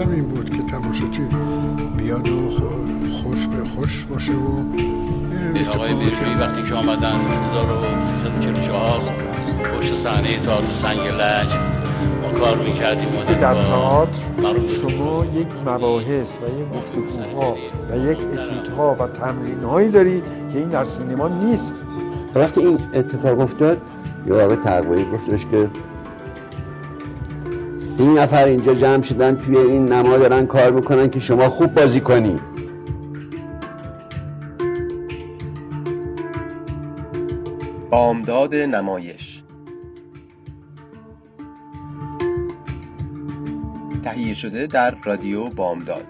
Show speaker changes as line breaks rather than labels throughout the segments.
مقصودم این بود که تماشاچی بیاد و خوش به خوش باشه و
آقای بیرمی وقتی که آمدن 1344 پشت صحنه تئاتر سنگ لج ما کار می‌کردیم
در تئاتر شما یک مباحث و یک گفتگوها و یک اتیودها و تمرین هایی دارید که این در سینما نیست.
وقتی این اتفاق افتاد یه آقای تقویی گفتش که سی نفر اینجا جمع شدن توی این نما دارن کار می‌کنن که شما خوب بازی کنی.
بامداد نمایش. تهیه شده در رادیو بامداد.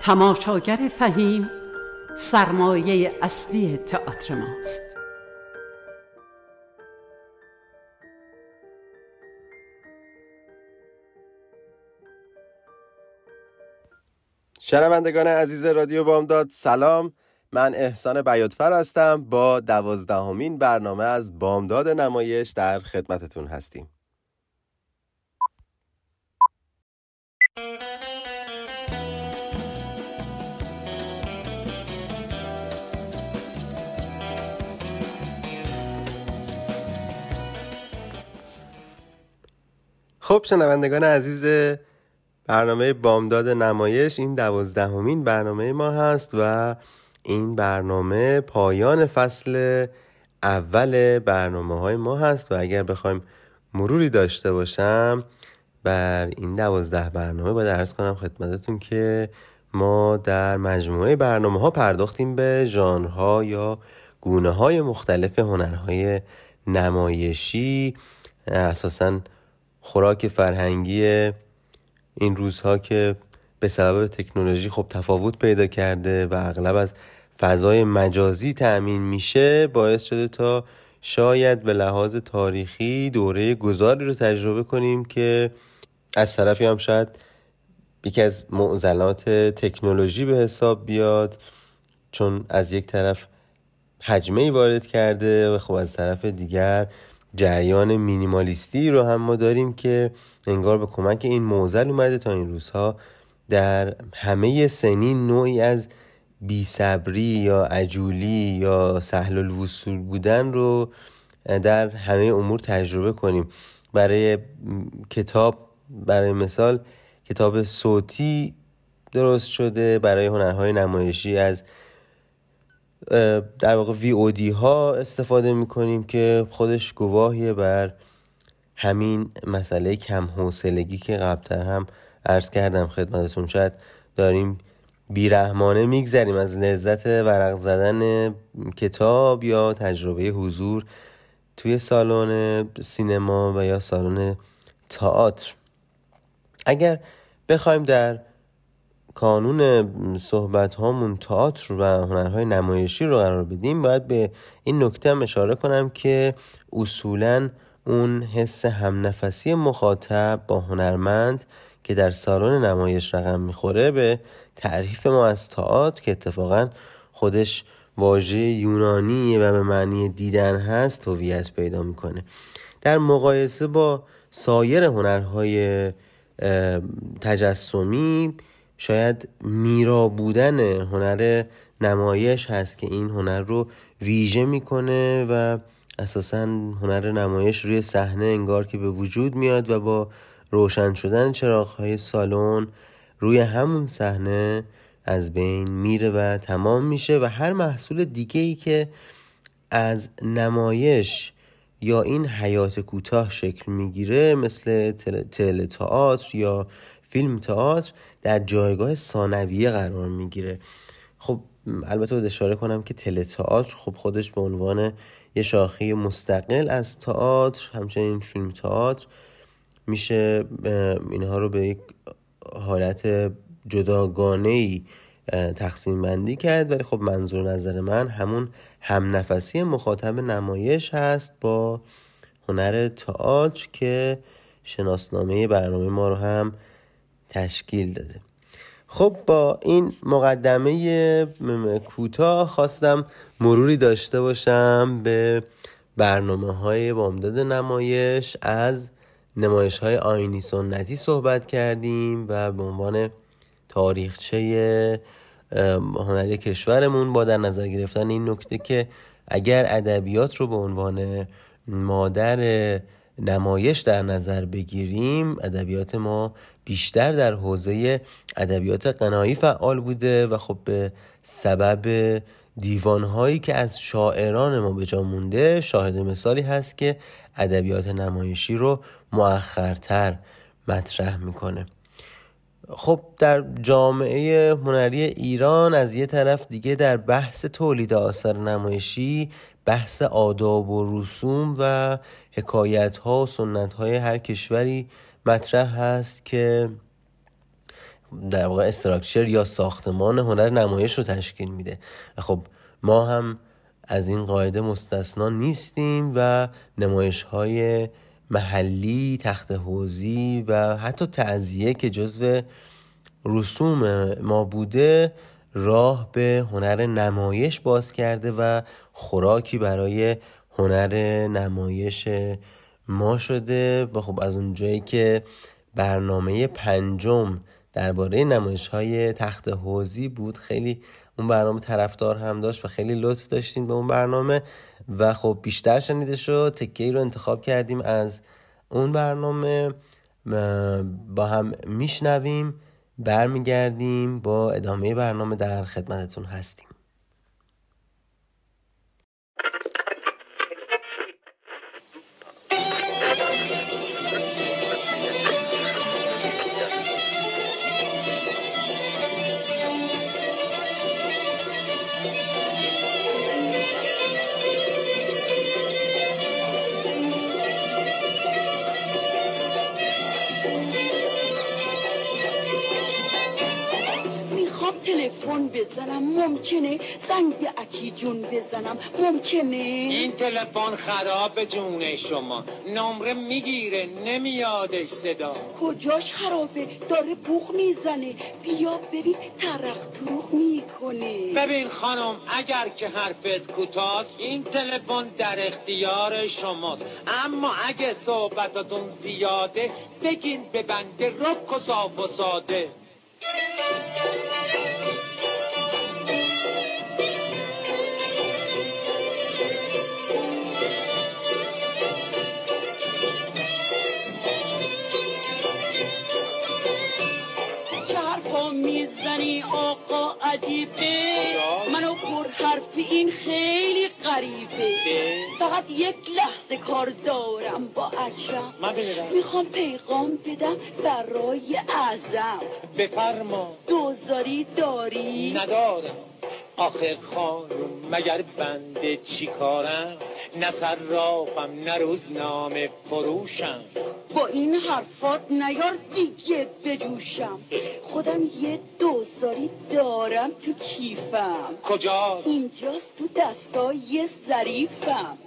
تماشاگر فهیم سرمایه اصلی تئاتر ماست.
شنوندگان عزیز رادیو بامداد سلام. من احسان بیاتفر هستم. با دوازدهمین برنامه از بامداد نمایش در خدمتتون هستیم. خب شنوندگان عزیز برنامه بامداد نمایش این دوازدهمین برنامه ما هست و این برنامه پایان فصل اول برنامه های ما هست و اگر بخوایم مروری داشته باشم بر این دوازده برنامه باید ارز کنم خدمتتون که ما در مجموعه برنامه ها پرداختیم به ژانرها یا گونه های مختلف هنرهای نمایشی اساسا خوراک فرهنگی این روزها که به سبب تکنولوژی خب تفاوت پیدا کرده و اغلب از فضای مجازی تأمین میشه باعث شده تا شاید به لحاظ تاریخی دوره گذاری رو تجربه کنیم که از طرفی هم شاید یکی از معضلات تکنولوژی به حساب بیاد چون از یک طرف حجمه وارد کرده و خب از طرف دیگر جریان مینیمالیستی رو هم ما داریم که انگار به کمک این موزل اومده تا این روزها در همه سنین نوعی از بیصبری یا عجولی یا سهل الوصول بودن رو در همه امور تجربه کنیم. برای کتاب برای مثال کتاب صوتی درست شده برای هنرهای نمایشی از در واقع وی او دی ها استفاده می‌کنیم که خودش گواهی بر همین مسئله کم حوصلگی که قبلتر هم عرض کردم خدمتتون. شاید داریم بیرحمانه میگذریم از لذت ورق زدن کتاب یا تجربه حضور توی سالن سینما و یا سالن تئاتر. اگر بخوایم در کانون صحبت هامون تئاتر و هنرهای نمایشی رو قرار بدیم باید به این نکته هم اشاره کنم که اصولا اون حس همنفسی مخاطب با هنرمند که در سالن نمایش رقم می‌خوره به تعریف ما از تئاتر که اتفاقا خودش واژه یونانی و به معنی دیدن هست هویت پیدا می‌کنه. در مقایسه با سایر هنرهای تجسمی شاید میرا بودن هنر نمایش هست که این هنر رو ویژه می‌کنه و اساسا هنر نمایش روی صحنه انگار که به وجود میاد و با روشن شدن های سالن روی همون صحنه از بین میره و تمام میشه و هر محصول دیگه ای که از نمایش یا این حیات کوتاه شکل می‌گیره مثل تل تئاتر یا فیلم تئاتر در جایگاه ثانویه قرار می‌گیره. خب البته باید اشاره کنم که تل تئاتر خب خودش به عنوان یه شاخه مستقل از تئاتر همچنین فیلم تئاتر. میشه اینها رو به یک حالت جداگانه ای تقسیم بندی کرد. ولی خب منظور نظر من همون هم نفسی مخاطب نمایش هست با هنر تئاتر که شناسنامه برنامه ما رو هم تشکیل داده. خب با این مقدمه کوتاه خواستم مروری داشته باشم به برنامه های بامداد نمایش. از نمایش های آینی سنتی صحبت کردیم و به عنوان تاریخچه هنری کشورمون با در نظر گرفتن این نکته که اگر ادبیات رو به عنوان مادر نمایش در نظر بگیریم ادبیات ما بیشتر در حوزه ادبیات قنایی فعال بوده و خب به سبب دیوانهایی که از شاعران ما به جا مونده شاهد مثالی هست که ادبیات نمایشی رو مؤخرتر مطرح می‌کنه. خب در جامعه هنری ایران از یه طرف دیگه در بحث تولید آثار نمایشی بحث آداب و رسوم و حکایت ها و سنت های هر کشوری مطرح هست که در واقع استراکچر یا ساختمان هنر نمایش رو تشکیل میده. خب ما هم از این قاعده مستثنا نیستیم و نمایش های محلی تخت حوزی و حتی تعذیه که جزو رسوم ما بوده راه به هنر نمایش باز کرده و خوراکی برای هنر نمایش ما شده. و خب از اونجایی که برنامه پنجم درباره نمایش های تخت حوزی بود. خیلی اون برنامه طرفدار هم داشت و خیلی لطف داشتیم به اون برنامه و خب بیشتر شنیده شد. تکه رو انتخاب کردیم از اون برنامه. با هم میشنویم برمیگردیم با ادامه برنامه در خدمتتون هستیم.
تلفن بزنم ممکنه زنگ به اکی جون بزنم ممکنه؟
این تلفن خراب جون شما. نمره می‌گیره نمیادش صدا.
کجاش خرابه؟ داره بوخ می‌زنه. بیا ببین ترق تروخ می‌کنه.
ببین خانم اگر که حرفت کوتاست این تلفن در اختیار شماست. اما اگه صحبتاتون زیاده بگین به بنده رک و صاف و ساده.
عجیبه. منو پر حرفی این خیلی غریبه. فقط یک لحظه کار دارم با اکرم می‌خوام پیغام بدم برای اعظم.
بفرما.
دوزاری داری؟
ندارم. آخه خانم مگر بنده چی کارم؟ نه صرافم نه روزنامه فروشم.
با این حرفات نیار دیگه بجوشم. خودم یه دوزاری دارم تو کیفم.
کجاست؟
اینجاست تو دستای ظریفم.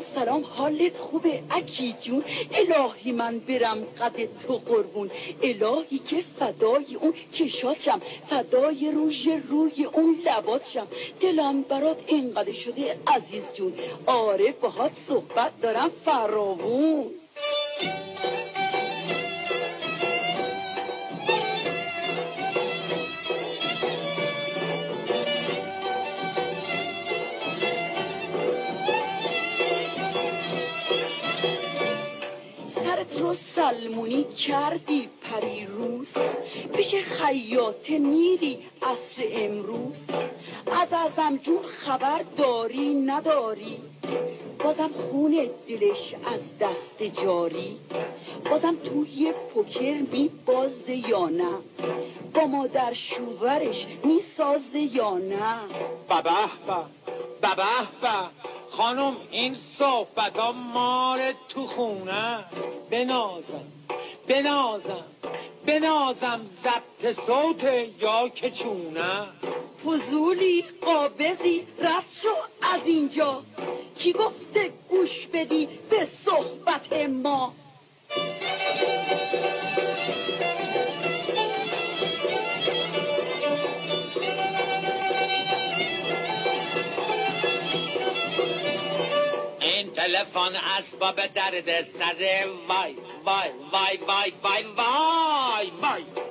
سلام سلام حالت خوبه؟ اکی جون الهی من برم قد تو قربون. الهی که فدای اون چشاتشم فدای روژ روی اون لباتشم دلم برات اینقدر شده عزیز جون. آره باهات صحبت دارم فراوون سلمونی کردی پری روز. پیش خیاطه میری عصر امروز. از ازم جون خبر داری نداری. بازم خون دلش از دست جاری. بازم توی پوکر می بازده یا نه؟ با مادر شوورش می سازده یا نه؟
ببه ببه ببه خانم این صحبت ها مار تو خونه. بنازم بنازم بنازم ضبط صوت یا که چونه.
فضولی قابضی رد شو از اینجا. کی گفته گوش بدی به صحبت ما؟
تلفن اسباب درد سر. وای وای وای وای وای وای وای.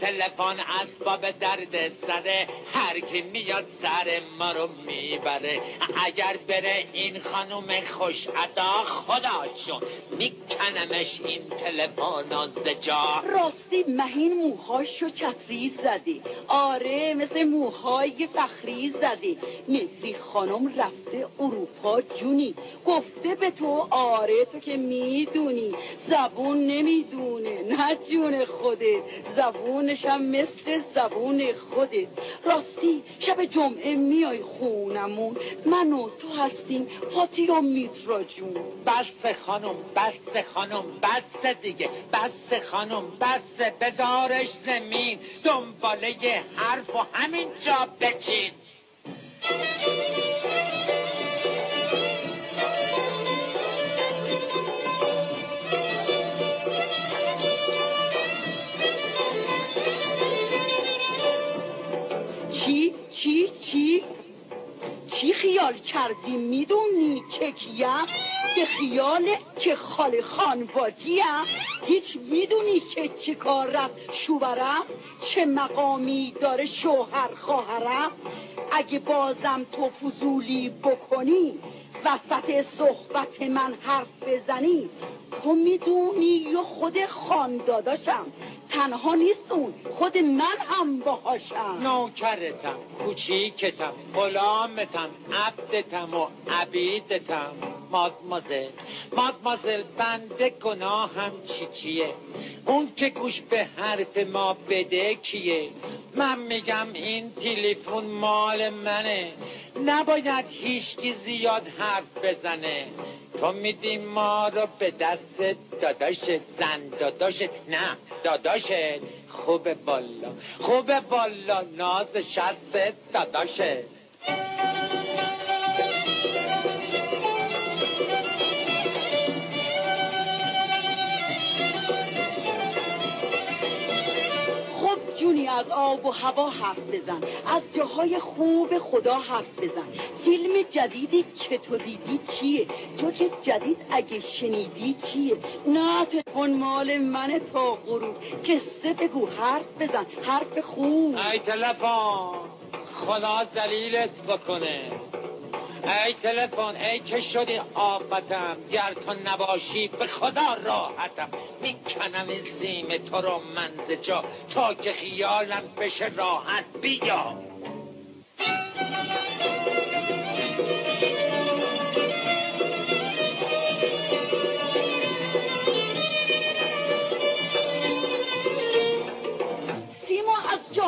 تلفن اسباب درد سره. هر کی میاد سر ما رو می‌بره. اگر بره این خانوم خوش ادا خدا چون میکنمش این تلفن از جا.
راستی مهین موهاشو چتری زدی. آره مثل موهای فخری زدی. مهری خانم رفته اروپا جونی. گفته به تو آره تو که می‌دونی. زبون نمی‌دونه. نه جون خودت. زبونشم مثل زبون خودت. راستی شب جمعه میای خونمون. من و تو هستیم فاتی و میترا جون.
بس خانم بس خانم بس دیگه بس خانم بس بزارش زمین. دنباله حرف و همین جا بچین.
چی؟ چی؟ چی چی خیال کردی می‌دونی که کیم به خیال که خاله خان باجیم هیچ می‌دونی که چه کار رفت شوورم چه مقامی داره شوهر خواهرم؟ اگه بازم تو فضولی بکنی وسط صحبت من حرف بزنی تو می‌دونی یا خود خانداداشم؟ تنها نیستون. خود من هم باهاشم.
نوکرتم کوچیکتم غلامتم عبدتم و عبیدتم. مادمازل مادمازل بنده گناهم چی چیه؟ اون که گوش به حرف ما بده کیه؟ من میگم این تلفن مال منه. نباید هیچکی زیاد حرف بزنه. تو میدی ما رو به دست داداشت زن داداشت نه داداشت خوب بالا خوب بالا ناز شست داداشت
از آب و هوا حرف بزن. از جاهای خوب خدا حرف بزن. فیلم جدیدی که تو دیدی چیه؟ تو که جدید اگه شنیدی چیه؟ نه تلفن مال من تا غروب. کسته بگو حرف بزن. حرف خوب.
ای تلفن خدا زلیلت بکنه. ای تلفن ای که شدی آفتم؟ گر تو نباشی به خدا راحتم. می‌کنم سیم تو رو جا. تا که خیالم بشه راحت بیا.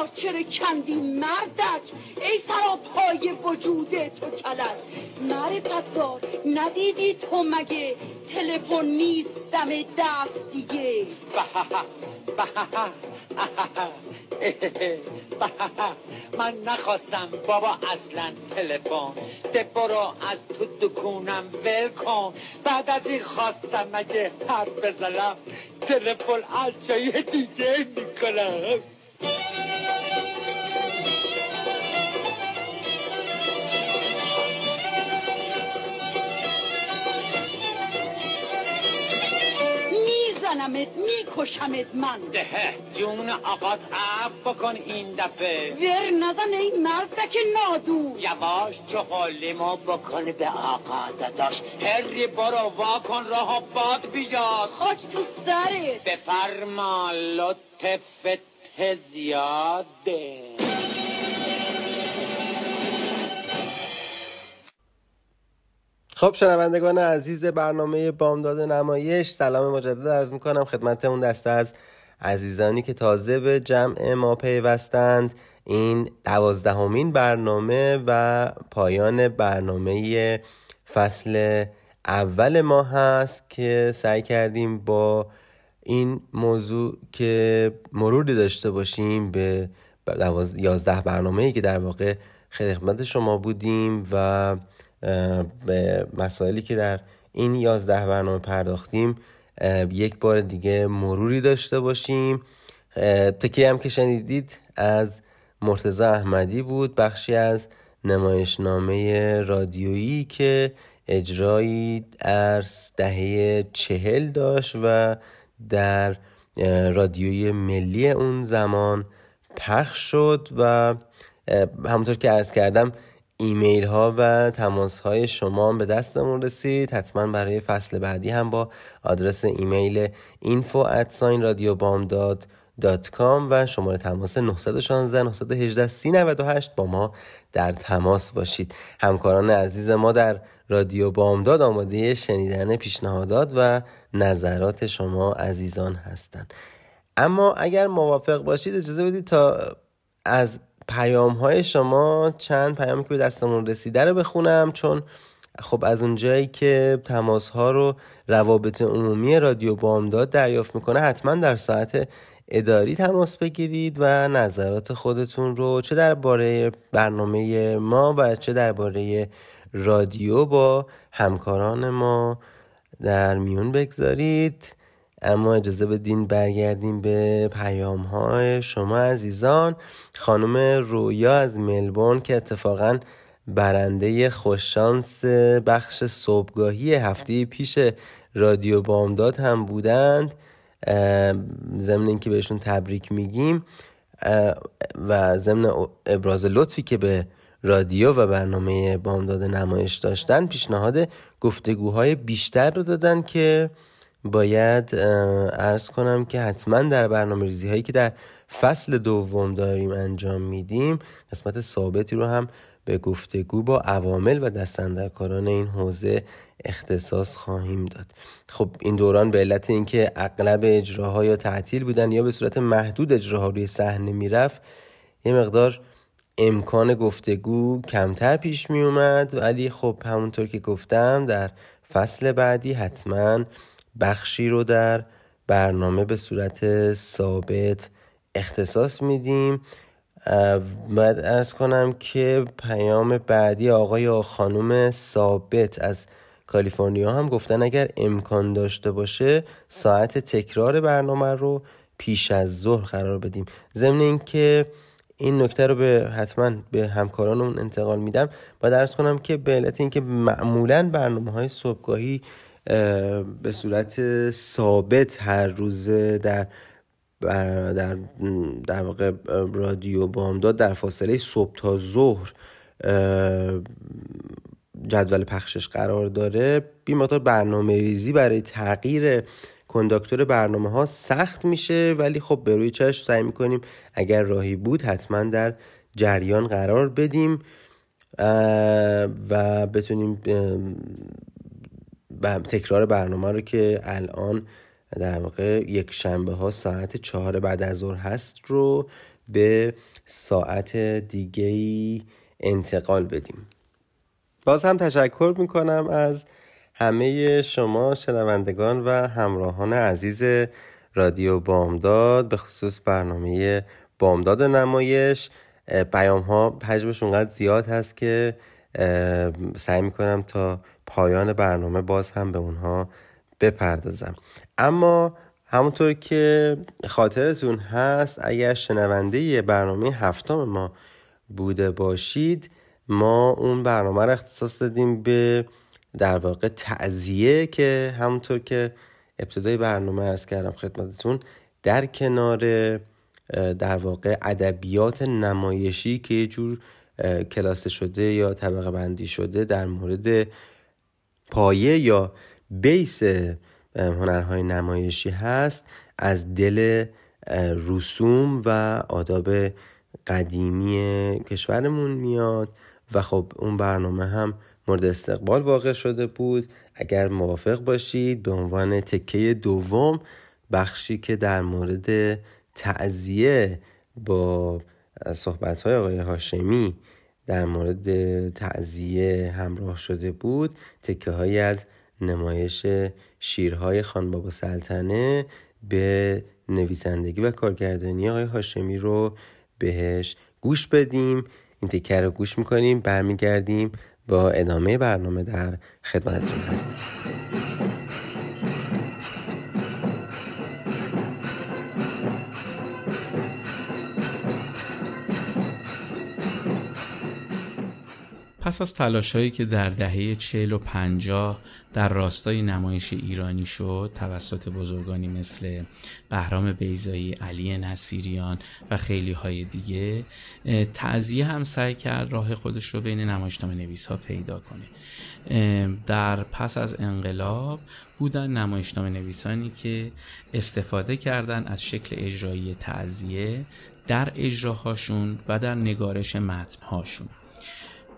چرا کندی مردک. ای سراپای وجود تو کلک. معرفت دار ندیدی تو مگه؟ تلفن نیست دم دست دیگه.
من نخواستم بابا اصلا تلفن. ده از تو دکونم ول کن. بعد از این خواستم اگه حرف بزنم. تلفن از جای دیگه می‌کنم.
میزنمت میکشمت من.
ده جون آقات عف بکن این دفعه.
ور نزن ای مردک نادون
یواش چغالیمو بکن به آقا داداش. هری برو واکن راه باد بیاد
خاک تو سرت.
بفرما لطفت زیاده.
خب شنوندگان عزیز برنامه بامداد نمایش سلام مجدد عرض می‌کنم خدمت اون دسته از عزیزانی که تازه به جمع ما پیوستند. این دوازدهمین برنامه و پایان برنامه فصل اول ما هست که سعی کردیم با این موضوع که مروری داشته باشیم به یازده برنامه ای که در واقع خدمت شما بودیم و به مسائلی که در این یازده برنامه پرداختیم یک بار دیگه مروری داشته باشیم. تکیه هم که شنیدید از مرتزا احمدی بود بخشی از نمایشنامه رادیویی که اجرایی در دهه چهل داشت و در رادیوی ملی اون زمان پخش شد و همونطور که عرض کردم ایمیل ها و تماس های شما به دستمون رسید. حتما برای فصل بعدی هم با آدرس ایمیل info و شماره تماس 916 918 398 با ما در تماس باشید. همکاران عزیز ما در رادیو بامداد آماده شنیدن پیشنهادات و نظرات شما عزیزان هستند. اما اگر موافق باشید اجازه بدید تا از پیام های شما چند پیام که به دستمون رسیده رو بخونم چون خب از اونجایی که تماس ها رو روابط عمومی رادیو بامداد دریافت می‌کنه حتما در ساعت اداری تماس بگیرید و نظرات خودتون رو چه درباره برنامه ما و چه درباره رادیو با همکاران ما در میون بگذارید. اما اجازه بدین برگردیم به پیام های شما عزیزان. خانم رویا از ملبورن که اتفاقا برنده خوششانس بخش صبحگاهی هفته پیش رادیو بامداد هم بودند ضمن اینکه بهشون تبریک میگیم و ضمن ابراز لطفی که به رادیو و برنامه بامداد نمایش داشتن پیشنهاد گفتگوهای بیشتر رو دادن که باید ارز کنم که حتما در برنامه ریزی هایی که در فصل دوم داریم انجام میدیم قسمت ثابتی رو هم به گفتگو با عوامل و دستندرکاران این حوزه اختصاص خواهیم داد. خب این دوران به علت اینکه اغلب اجراها یا تعطیل بودن یا به صورت محدود اجراها روی صحنه می‌رفت یه مقدار امکان گفتگو کمتر پیش می اومد ولی خب همونطور که گفتم در فصل بعدی حتما بخشی رو در برنامه به صورت ثابت اختصاص میدیم. باید ارز کنم که پیام بعدی آقای یا خانم ثابت از کالیفرنیا هم گفتن اگر امکان داشته باشه ساعت تکرار برنامه رو پیش از ظهر قرار بدیم. ضمن اینکه این نکته رو به حتما به همکارانمون انتقال میدم. باید ارز کنم که به علت اینکه معمولا برنامه های صبحگاهی به صورت ثابت هر روزه در در در واقع رادیو بامداد در فاصله صبح تا ظهر جدول پخشش قرار داره. بی برنامه ریزی برای تغییر کنداکتور برنامه ها سخت میشه ولی خب به روی چشم سعی می‌کنیم اگر راهی بود حتما در جریان قرار بدیم و بتونیم تکرار برنامه رو که الان در واقع یک شنبه ها ساعت چهار بعد از ظهر هست رو به ساعت دیگه انتقال بدیم. باز هم تشکر می‌کنم از همه شما شنوندگان و همراهان عزیز رادیو بامداد به خصوص برنامه بامداد نمایش. پیام ها حجمش اونقدر زیاد هست که سعی می‌کنم تا پایان برنامه باز هم به اونها بپردازم. اما همونطور که خاطرتون هست اگر شنونده برنامه هفتم ما بوده باشید ما اون برنامه رو اختصاص دادیم به در واقع تعذیه که همونطور که ابتدای برنامه ارز کردم خدمتتون در کنار در واقع ادبیات نمایشی که یه جور کلاس شده یا طبقه بندی شده در مورد پایه یا بیس هنرهای نمایشی هست از دل رسوم و آداب قدیمی کشورمون میاد و خب اون برنامه هم مورد استقبال واقع شده بود. اگر موافق باشید به عنوان تکه دوم بخشی که در مورد تعذیه با صحبت های آقای هاشمی در مورد تعذیه همراه شده بود تکه های از نمایش شیرهای خان بابا سلطنه به نویسندگی و کارگردانی آقای هاشمی رو بهش گوش بدیم. این تکه رو گوش می‌کنیم برمیگردیم با ادامه برنامه در خدمتتون هستیم.
پس از تلاشهایی که در دهه چهل و پنجاه در راستای نمایش ایرانی شد توسط بزرگانی مثل بهرام بیزایی، علی نصیریان و خیلی های دیگه تعذیه هم سعی کرد راه خودش رو بین نمایشنامه نویس ها پیدا کنه. در پس از انقلاب بودن نمایشنامه نویسانی که استفاده کردن از شکل اجرایی تعذیه در اجراهاشون و در نگارش متنهاشون.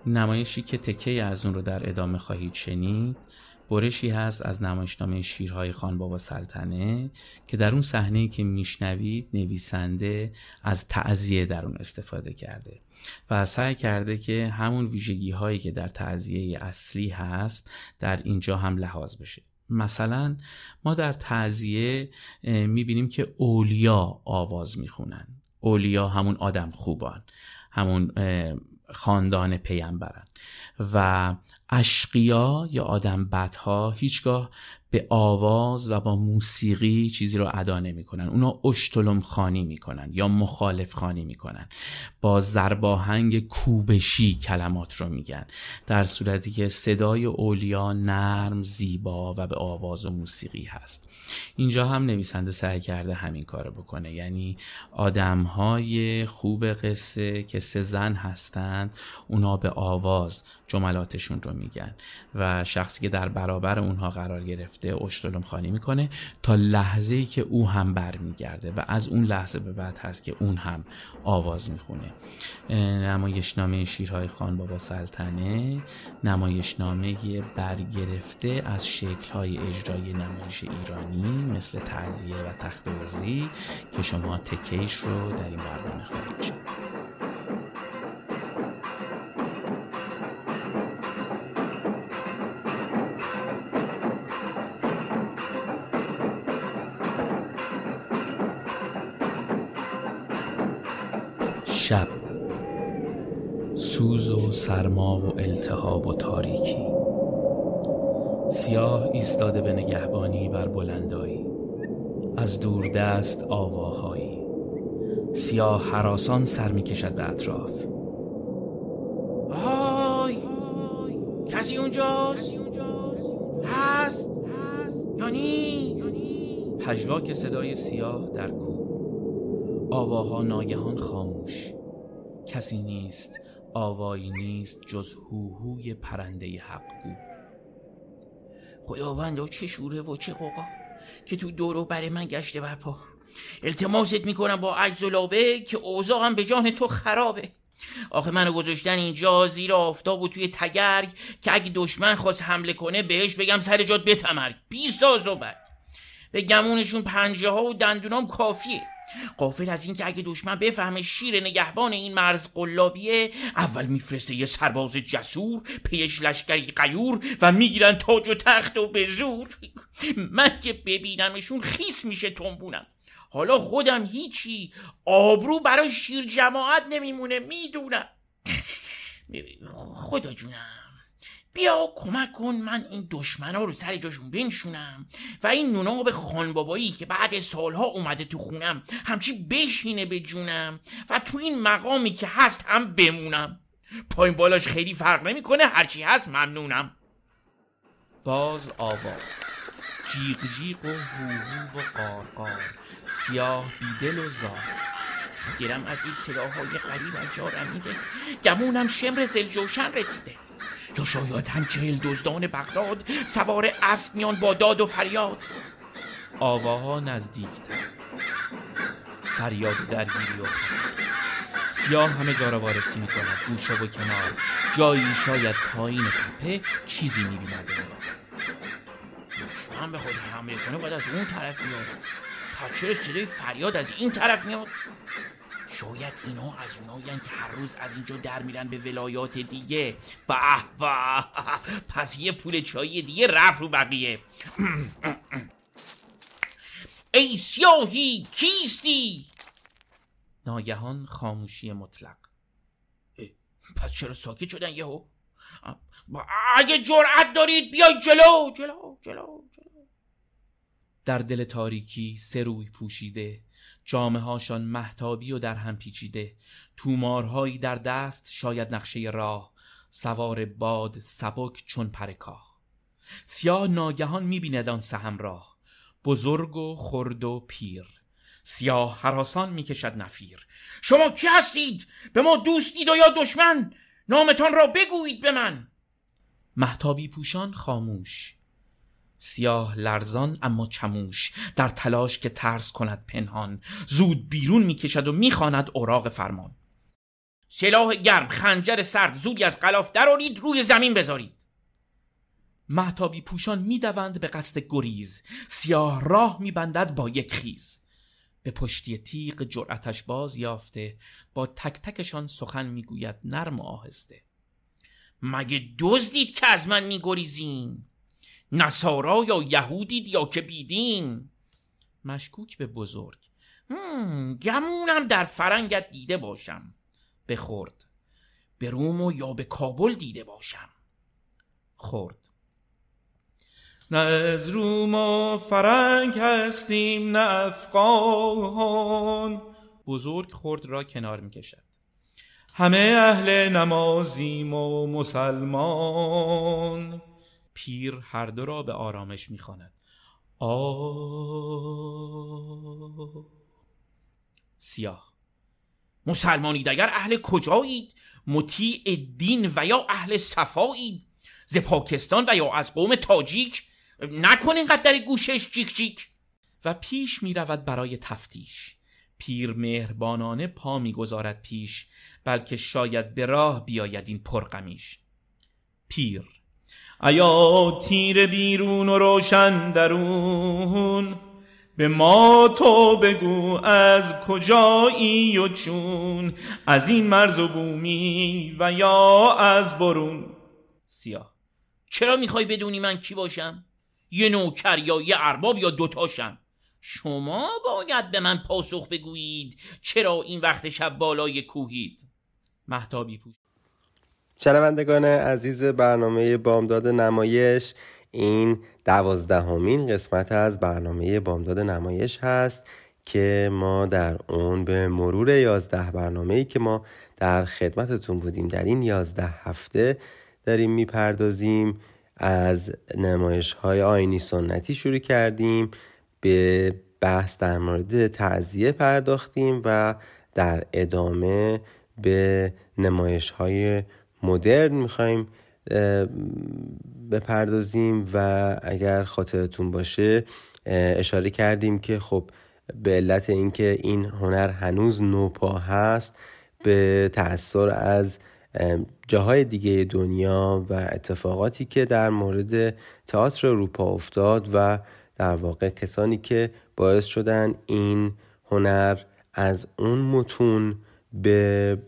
نمایشی که تکه از اون رو در ادامه خواهید شنید برشی هست از نمایشنامه شیرهای خان بابا سلطنه که در اون صحنه که میشنوید نویسنده از تعذیه در اون استفاده کرده و سعی کرده که همون ویژگی هایی که در تعذیه اصلی هست در اینجا هم لحاظ بشه. مثلا ما در تعذیه می‌بینیم که اولیا آواز می‌خونن. اولیا همون آدم خوبان. همون خاندان پیامبرن و اشقیا یا آدم بدها هیچگاه به آواز و با موسیقی چیزی رو ادا نمی‌کنن. اونا اشتلم خانی می‌کنن یا مخالف خانی می‌کنن. با زرباهنگ کوبشی کلمات رو میگن. در صورتی که صدای اولیا نرم زیبا و به آواز و موسیقی هست. اینجا هم نویسنده سعی کرده همین کار بکنه. یعنی آدم های خوب قصه که سه زن هستند اونا به آواز جملاتشون رو میگن. و شخصی که در برابر اونها قرار گرفته اشتلم خانی می‌کنه تا لحظه ای که او هم برمیگرده و از اون لحظه به بعد هست که اون هم آواز می‌خونه. نمایشنامه شیرهای خان بابا سلطنه نمایشنامه برگرفته از شکلهای اجرای نمایش ایرانی مثل تعذیه و تخت که شما تکیش رو در این برنامه خواهید شد شب سوز و سرما و التهاب و تاریکی. سیاه ایستاده به نگهبانی بر بلندایی. از دور دست آواهایی. سیاه حراسان سر می کشد به اطراف.
آی کسی اونجاست؟ هست یا نیست؟
پژواک صدای سیاه در کوه. آواها ناگهان خاموش. کسی نیست آوایی نیست جز هوهوی پرنده حقگو
خداوندا چه شوره و چه قوقا که تو دورو بر من گشته برپا. التماست می‌کنم با عجز و لابه که اوضاعم به جان تو خرابه. آخه منو گذاشتن اینجا زیر آفتاب و توی تگرگ که اگه دشمن خواست حمله کنه بهش بگم سر جات بتمرگ. بی ساز و بد. به گمونشون پنجه ها و دندونام کافیه. قافل از اینکه اگه دشمن بفهمه شیر نگهبان این مرز قلابیه اول میفرسته یه سرباز جسور پیش لشکری قیور و می‌گیرن تاج و تخت و به زور. من که ببینمشون خیس میشه تنبونم. حالا خودم هیچی آبرو برای شیر جماعت نمیمونه می‌دونم. خدا جونم. بیا کمک کن من این دشمنا رو سر جاشون بنشونم. و این نوناب خانبابایی که بعد سالها اومده تو خونم همچی بشینه به جونم و تو این مقامی که هست هم بمونم. پایین بالاش خیلی فرق نمی‌کنه هرچی هست ممنونم.
باز آواز. جیغ جیغ و هوهو و قارقار سیاه بیدل و زار.
دیرم از این صداهای قریب از جا رمیده. گمونم شمر زلجوشن رسیده. یا شاید هم چهل دزدان بغداد سوار اسب میان با داد و فریاد.
آواها نزدیکتر. فریاد درگیری سیاه همه جا را وارسی می کند و کنار. جایی شاید پایین تپه چیزی می بیند
به خود حمله کنه باید از اون طرف میاد پس فریاد از این طرف میاد شاید اینا از اونایی که هر روز از اینجا در میرن به ولایات دیگه. به به. پس یه پول چایی دیگه رفت رو بقیه. ای سیاهی کیستی؟
ناگهان خاموشی مطلق.
پس چرا ساکت شدن یهو؟ اگه جرأت دارید بیای جلو جلو جلو جلو.
در دل تاریکی سه روی پوشیده جامعه هاشان محتابی و در هم پیچیده. تومارهایی در دست شاید نقشه راه. سوار باد سبک چون پرکاه سیاه ناگهان می‌بیند آن سهم راه. بزرگ و خرد و پیر. سیاه حراسان می‌کشد نفیر.
شما کی هستید؟ به ما دوستید و یا دشمن؟ نامتان را بگویید به من.
محتابی پوشان خاموش. سیاه لرزان اما چموش در تلاش که ترس کند پنهان. زود بیرون می‌کشد و می‌خواند اوراق فرمان.
سلاح گرم خنجر سرد زودی از غلاف درارید روی زمین بذارید.
محتابی پوشان می‌دوند به قصد گریز. سیاه راه میبندد با یک خیز. به پشتی تیغ جرأتش باز یافته با تک تکشان سخن می‌گوید نرم و آهسته.
مگه دزدید که از من میگریزین؟ نصارا یا یهودید یا که بیدین
مشکوک به بزرگ.
گمونم در فرنگت دیده باشم.
بخورد.
به روم و یا به کابل دیده باشم.
خورد. نه از روم و فرنگ هستیم نه افغان. بزرگ خورد را کنار می کشد همه اهل نمازیم و مسلمان. پیر هر دو را به آرامش می‌خواند. آه. سیاه.
مسلمانید اگر اهل کجایید؟ مطیع دین و یا اهل صفایید؟ ز پاکستان و یا از قوم تاجیک؟ نکنین قد در گوشش جیک جیک.
و پیش می رود برای تفتیش. پیر مهربانانه پا می‌گذارد پیش بلکه شاید به راه بیاید این پرغمیش. پیر. ایا تیر بیرون و روشن درون؟ به ما تو بگو از کجایی و چون؟ از این مرز و بومی و یا از برون؟
سیاه. چرا می‌خوای بدونی من کی باشم؟ یه نوکر یا یه ارباب یا دوتاشم شما باید به من پاسخ بگویید چرا این وقت شب بالای کوهید؟
محتابی پوش.
شنوندگان عزیز برنامه بامداد نمایش این دوازدهمین قسمت از برنامه بامداد نمایش هست که ما در اون به مرور یازده برنامه ای که ما در خدمتتون بودیم در این یازده هفته داریم می‌پردازیم. از نمایش های آینی سنتی شروع کردیم به بحث در مورد تعذیه پرداختیم و در ادامه به نمایش های مدرن می‌خوایم بپردازیم و اگر خاطرتون باشه اشاره کردیم که خب به علت اینکه این هنر هنوز نوپا هست به تأثیر از جاهای دیگه دنیا و اتفاقاتی که در مورد تئاتر اروپا افتاد و در واقع کسانی که باعث شدن این هنر از اون متون به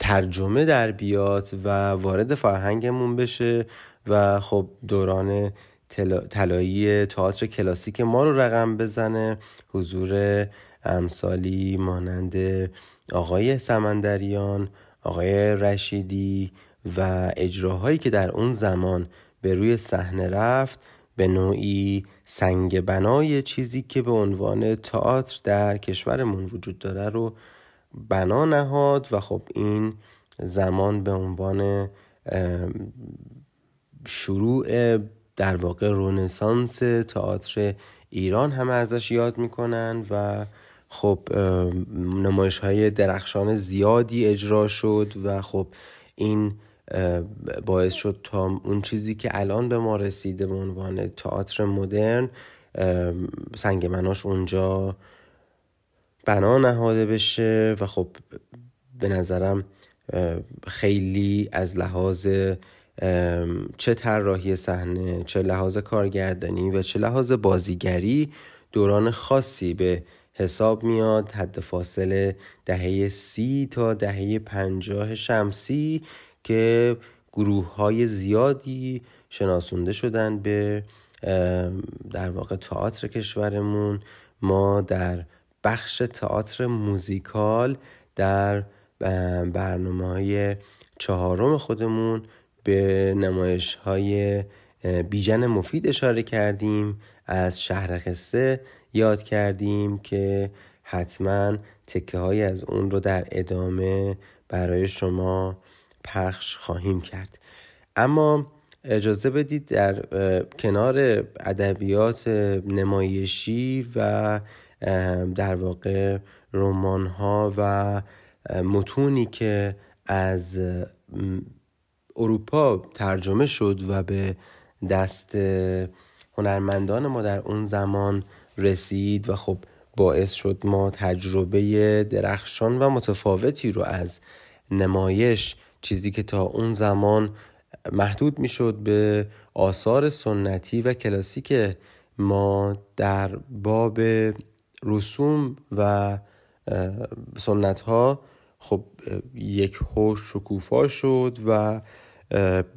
ترجمه در بیاد و وارد فرهنگمون بشه و خب دوران طلایی تئاتر کلاسیک ما رو رقم بزنه. حضور امثالی مانند آقای سمندریان آقای رشیدی و اجراهایی که در اون زمان به روی صحنه رفت به نوعی سنگ بنای چیزی که به عنوان تئاتر در کشورمون وجود داره رو بنا نهاد و خب این زمان به عنوان شروع در واقع رونسانس تئاتر ایران همه ازش یاد می‌کنن و خب نمایش های درخشان زیادی اجرا شد و خب این باعث شد تا اون چیزی که الان به ما رسیده به عنوان تئاتر مدرن سنگ مناش اونجا بنا نهاده بشه و خب به نظرم خیلی از لحاظ چه طراحی صحنه چه لحاظ کارگردانی و چه لحاظ بازیگری دوران خاصی به حساب میاد. حد فاصله دهه سی تا دهه پنجاه شمسی که گروه های زیادی شناسونده شدن به در واقع تئاتر کشورمون. ما در بخش تئاتر موزیکال در برنامه های چهارم خودمون به نمایش های بیژن مفید اشاره کردیم. از شهر قصه یاد کردیم که حتما تکه های از اون رو در ادامه برای شما پخش خواهیم کرد. اما اجازه بدید در کنار ادبیات نمایشی و در واقع رمان ها و متونی که از اروپا ترجمه شد و به دست هنرمندان ما در اون زمان رسید و خب باعث شد ما تجربه درخشان و متفاوتی رو از نمایش چیزی که تا اون زمان محدود می‌شد به آثار سنتی و کلاسیک ما در باب رسوم و سنت ها خب یک هوش شکوفا شد و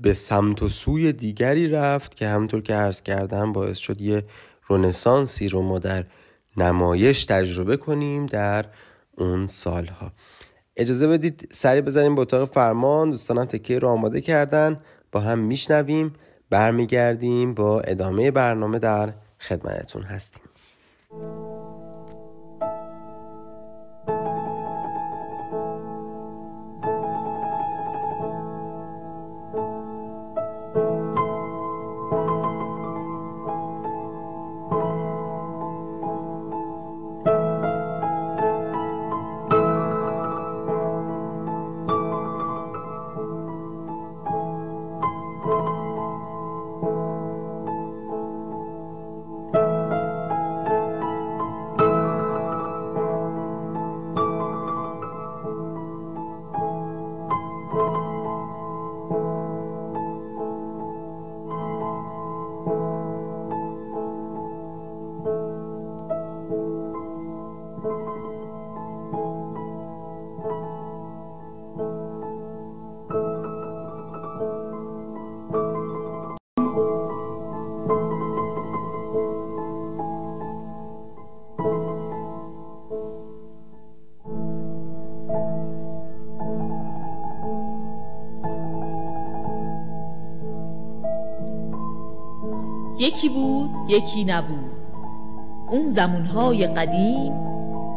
به سمت و سوی دیگری رفت که همونطور که عرض کردم باعث شد یه رونسانسی رو ما در نمایش تجربه کنیم در اون سالها. اجازه بدید سری بزنیم به اتاق فرمان. دوستانم تکیه رو آماده کردن. با هم میشنویم برمیگردیم با ادامه برنامه در خدمتتون هستیم.
یکی نبود. اون زمونهای قدیم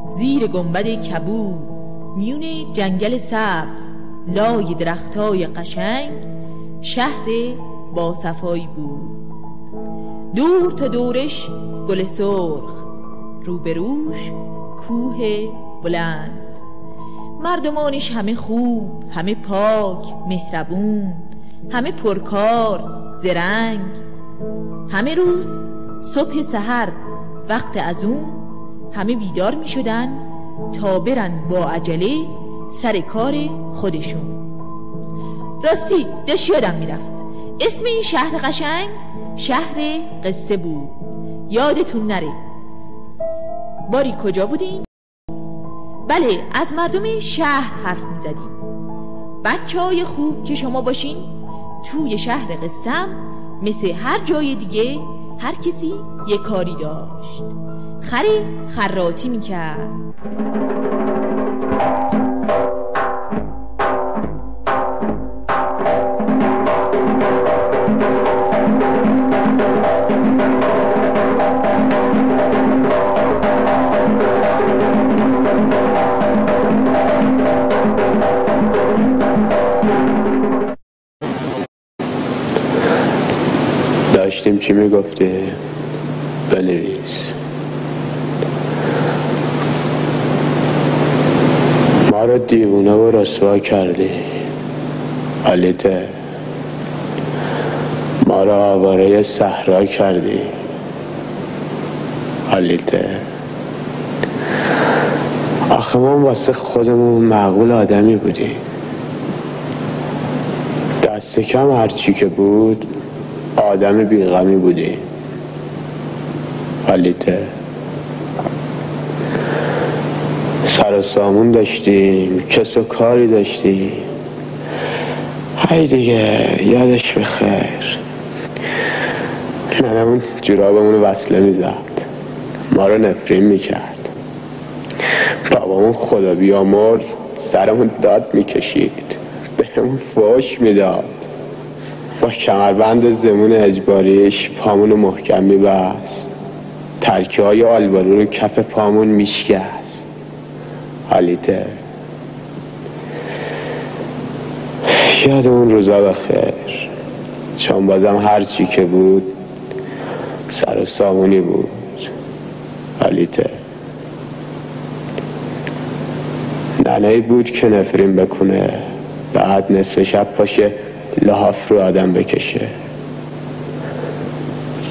زیر گنبد کبود میون جنگل سبز لای درختای قشنگ شهر با صفایی بود. دور تا دورش گل سرخ روبروش کوه بلند. مردمانش همه خوب همه پاک مهربون همه پرکار زرنگ. همه روز صبح سحر وقت از اون همه بیدار می شدن تا برن با عجله سر کار خودشون. راستی داشت یادم می‌رفت. اسم این شهر قشنگ شهر قصه بود. یادتون نره. باری کجا بودیم؟ بله از مردم شهر حرف می‌زدیم. بچه های خوب که شما باشین توی شهر قصم مثل هر جای دیگه هر کسی یه کاری داشت. خری خراتی می‌کرد.
داشتیم چی می‌گفتی؟ بنویس ما رو دیوونه و رسوا کردی. حالیته ما رو آواره صحرا کردی. حالیته آخه ما واسه خودمون معقول آدمی بودیم. دست کم هرچی که بود آدم بیغمی بودی. حالیته سر و سامون داشتیم کس و کاری داشتیم های دیگه یادش بخیر. ننمون جرابمون وصله می‌زد. ما رو نفرین می‌کرد. بابامون خدا بیامرز سرمون داد می‌کشید. بهمون فوش می‌داد. کمربند زمون اجباریش پامون محکم میبست. ترکه های آلبالو رو کف پامون میشکست. حالیته یاد اون روزا بخیر. چون بازم هر چی که بود سر و سامونی بود. حالیته ننهی بود که نفرین بکنه بعد نصف شب پاشه لحاف رو آدم بکشه.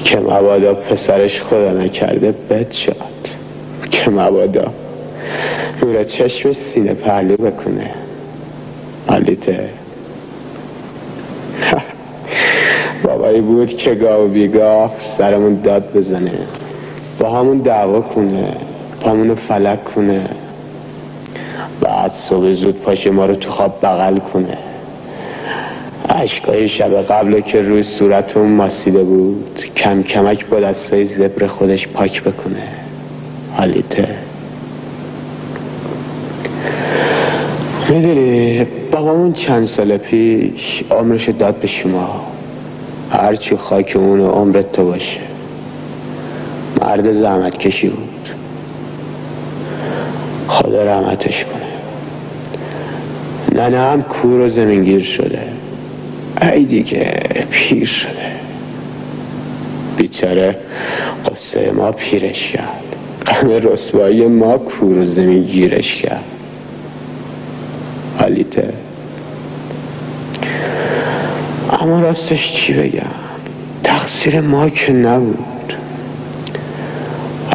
که مبادا پسرش خدا نکرده بد که مبادا. نور چشمش سینه پهلو بکنه. حالیته. بابایی بود که گاه و بیگاه سرمون داد بزنه. با همون دعوا کنه. پامونو فلک کنه. بعد صبح زود پاشه ما رو تو خواب بغل کنه. عشقای شب قبل که روی صورتمون ماسیده بود کم کمک با دستای زبر خودش پاک بکنه. حالیته. می‌دونی بابامون چند سال پیش عمرش داد به شما. هرچی خاکمون و عمرت تو باشه. مرد زحمت کشی بود. خدا رحمتش کنه. ننه هم کور و زمینگیر شده. ای دیگه پیر شده. بیچاره قصه ما پیرش کرد. غم رسوایی ما کور و زمینگیرش کرد. حالیته. اما راستش چی بگم؟ تقصیر ما که نبود.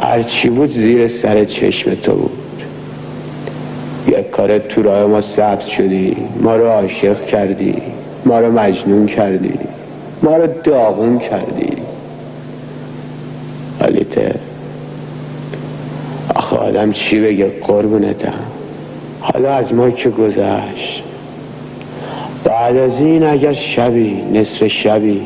هرچی بود زیر سر چشم تو بود. یک کارت تو راه ما ثبت شدی ما رو عاشق کردی. ما رو مجنون کردی. ما رو داغون کردی. حالیته. آخه آدم چی بگه؟ قربونتم. حالا از ما که گذشت. بعد از این اگر شبی نصف شبی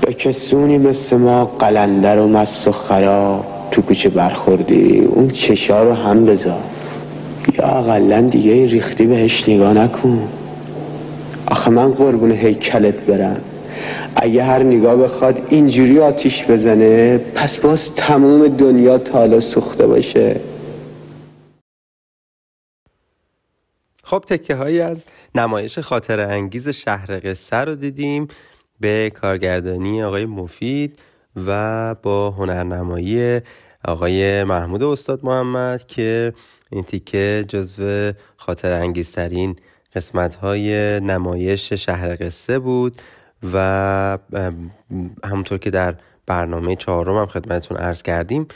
به کسونی مثل ما قلندر و مست و خراب تو کوچه برخوردی اون چشا رو هم بذار. یا اقلا دیگه ریختی بهش نگاه نکن. من قربون هیکلت برم. اگه هر نگاه بخواد اینجوری آتیش بزنه پس باز تمام دنیا تالا سوخته باشه.
خب تکه هایی از نمایش خاطر انگیز شهر قصه رو دیدیم به کارگردانی آقای مفید و با هنرنمایی آقای محمود استاد محمد که این تیکه جزو خاطر انگیزترین قسمت های نمایش شهر قصه بود و همونطور که در برنامه چهارم هم خدمتتون عرض کردیم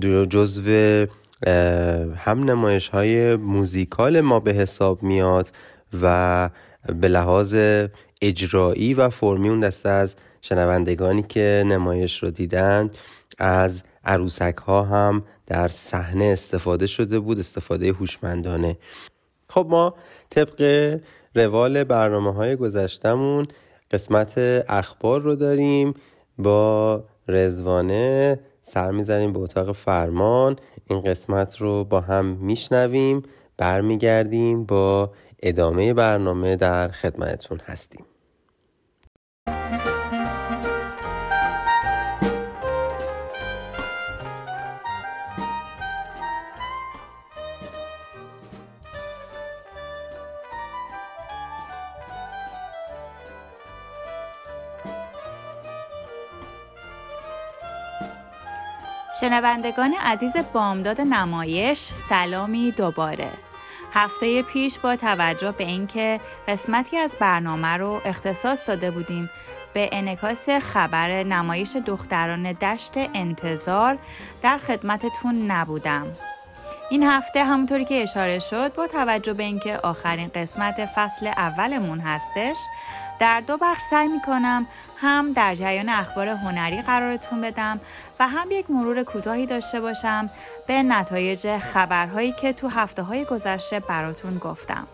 جزو هم نمایش های موزیکال ما به حساب میاد و به لحاظ اجرایی و فرمی اون دسته از شنوندگانی که نمایش رو دیدن از عروسک ها هم در صحنه استفاده شده بود استفاده هوشمندانه. خب ما طبق روال برنامه های گذشتمون قسمت اخبار رو داریم. با رزوانه سر می‌زنیم به اتاق فرمان. این قسمت رو با هم میشنویم برمیگردیم با ادامه برنامه در خدمتتون هستیم.
شنوندگان عزیز بامداد نمایش سلامی دوباره. هفته پیش با توجه به اینکه قسمتی از برنامه رو اختصاص داده بودیم به انکاس خبر نمایش دختران دشت انتظار در خدمتتون نبودم. این هفته همونطوری که اشاره شد با توجه به اینکه آخرین قسمت فصل اولمون هستش در دو بخش سعی می‌کنم هم در جریان اخبار هنری قرارتون بدم و هم یک مرور کوتاهی داشته باشم به نتایج خبرهایی که تو هفته های گذشته براتون گفتم.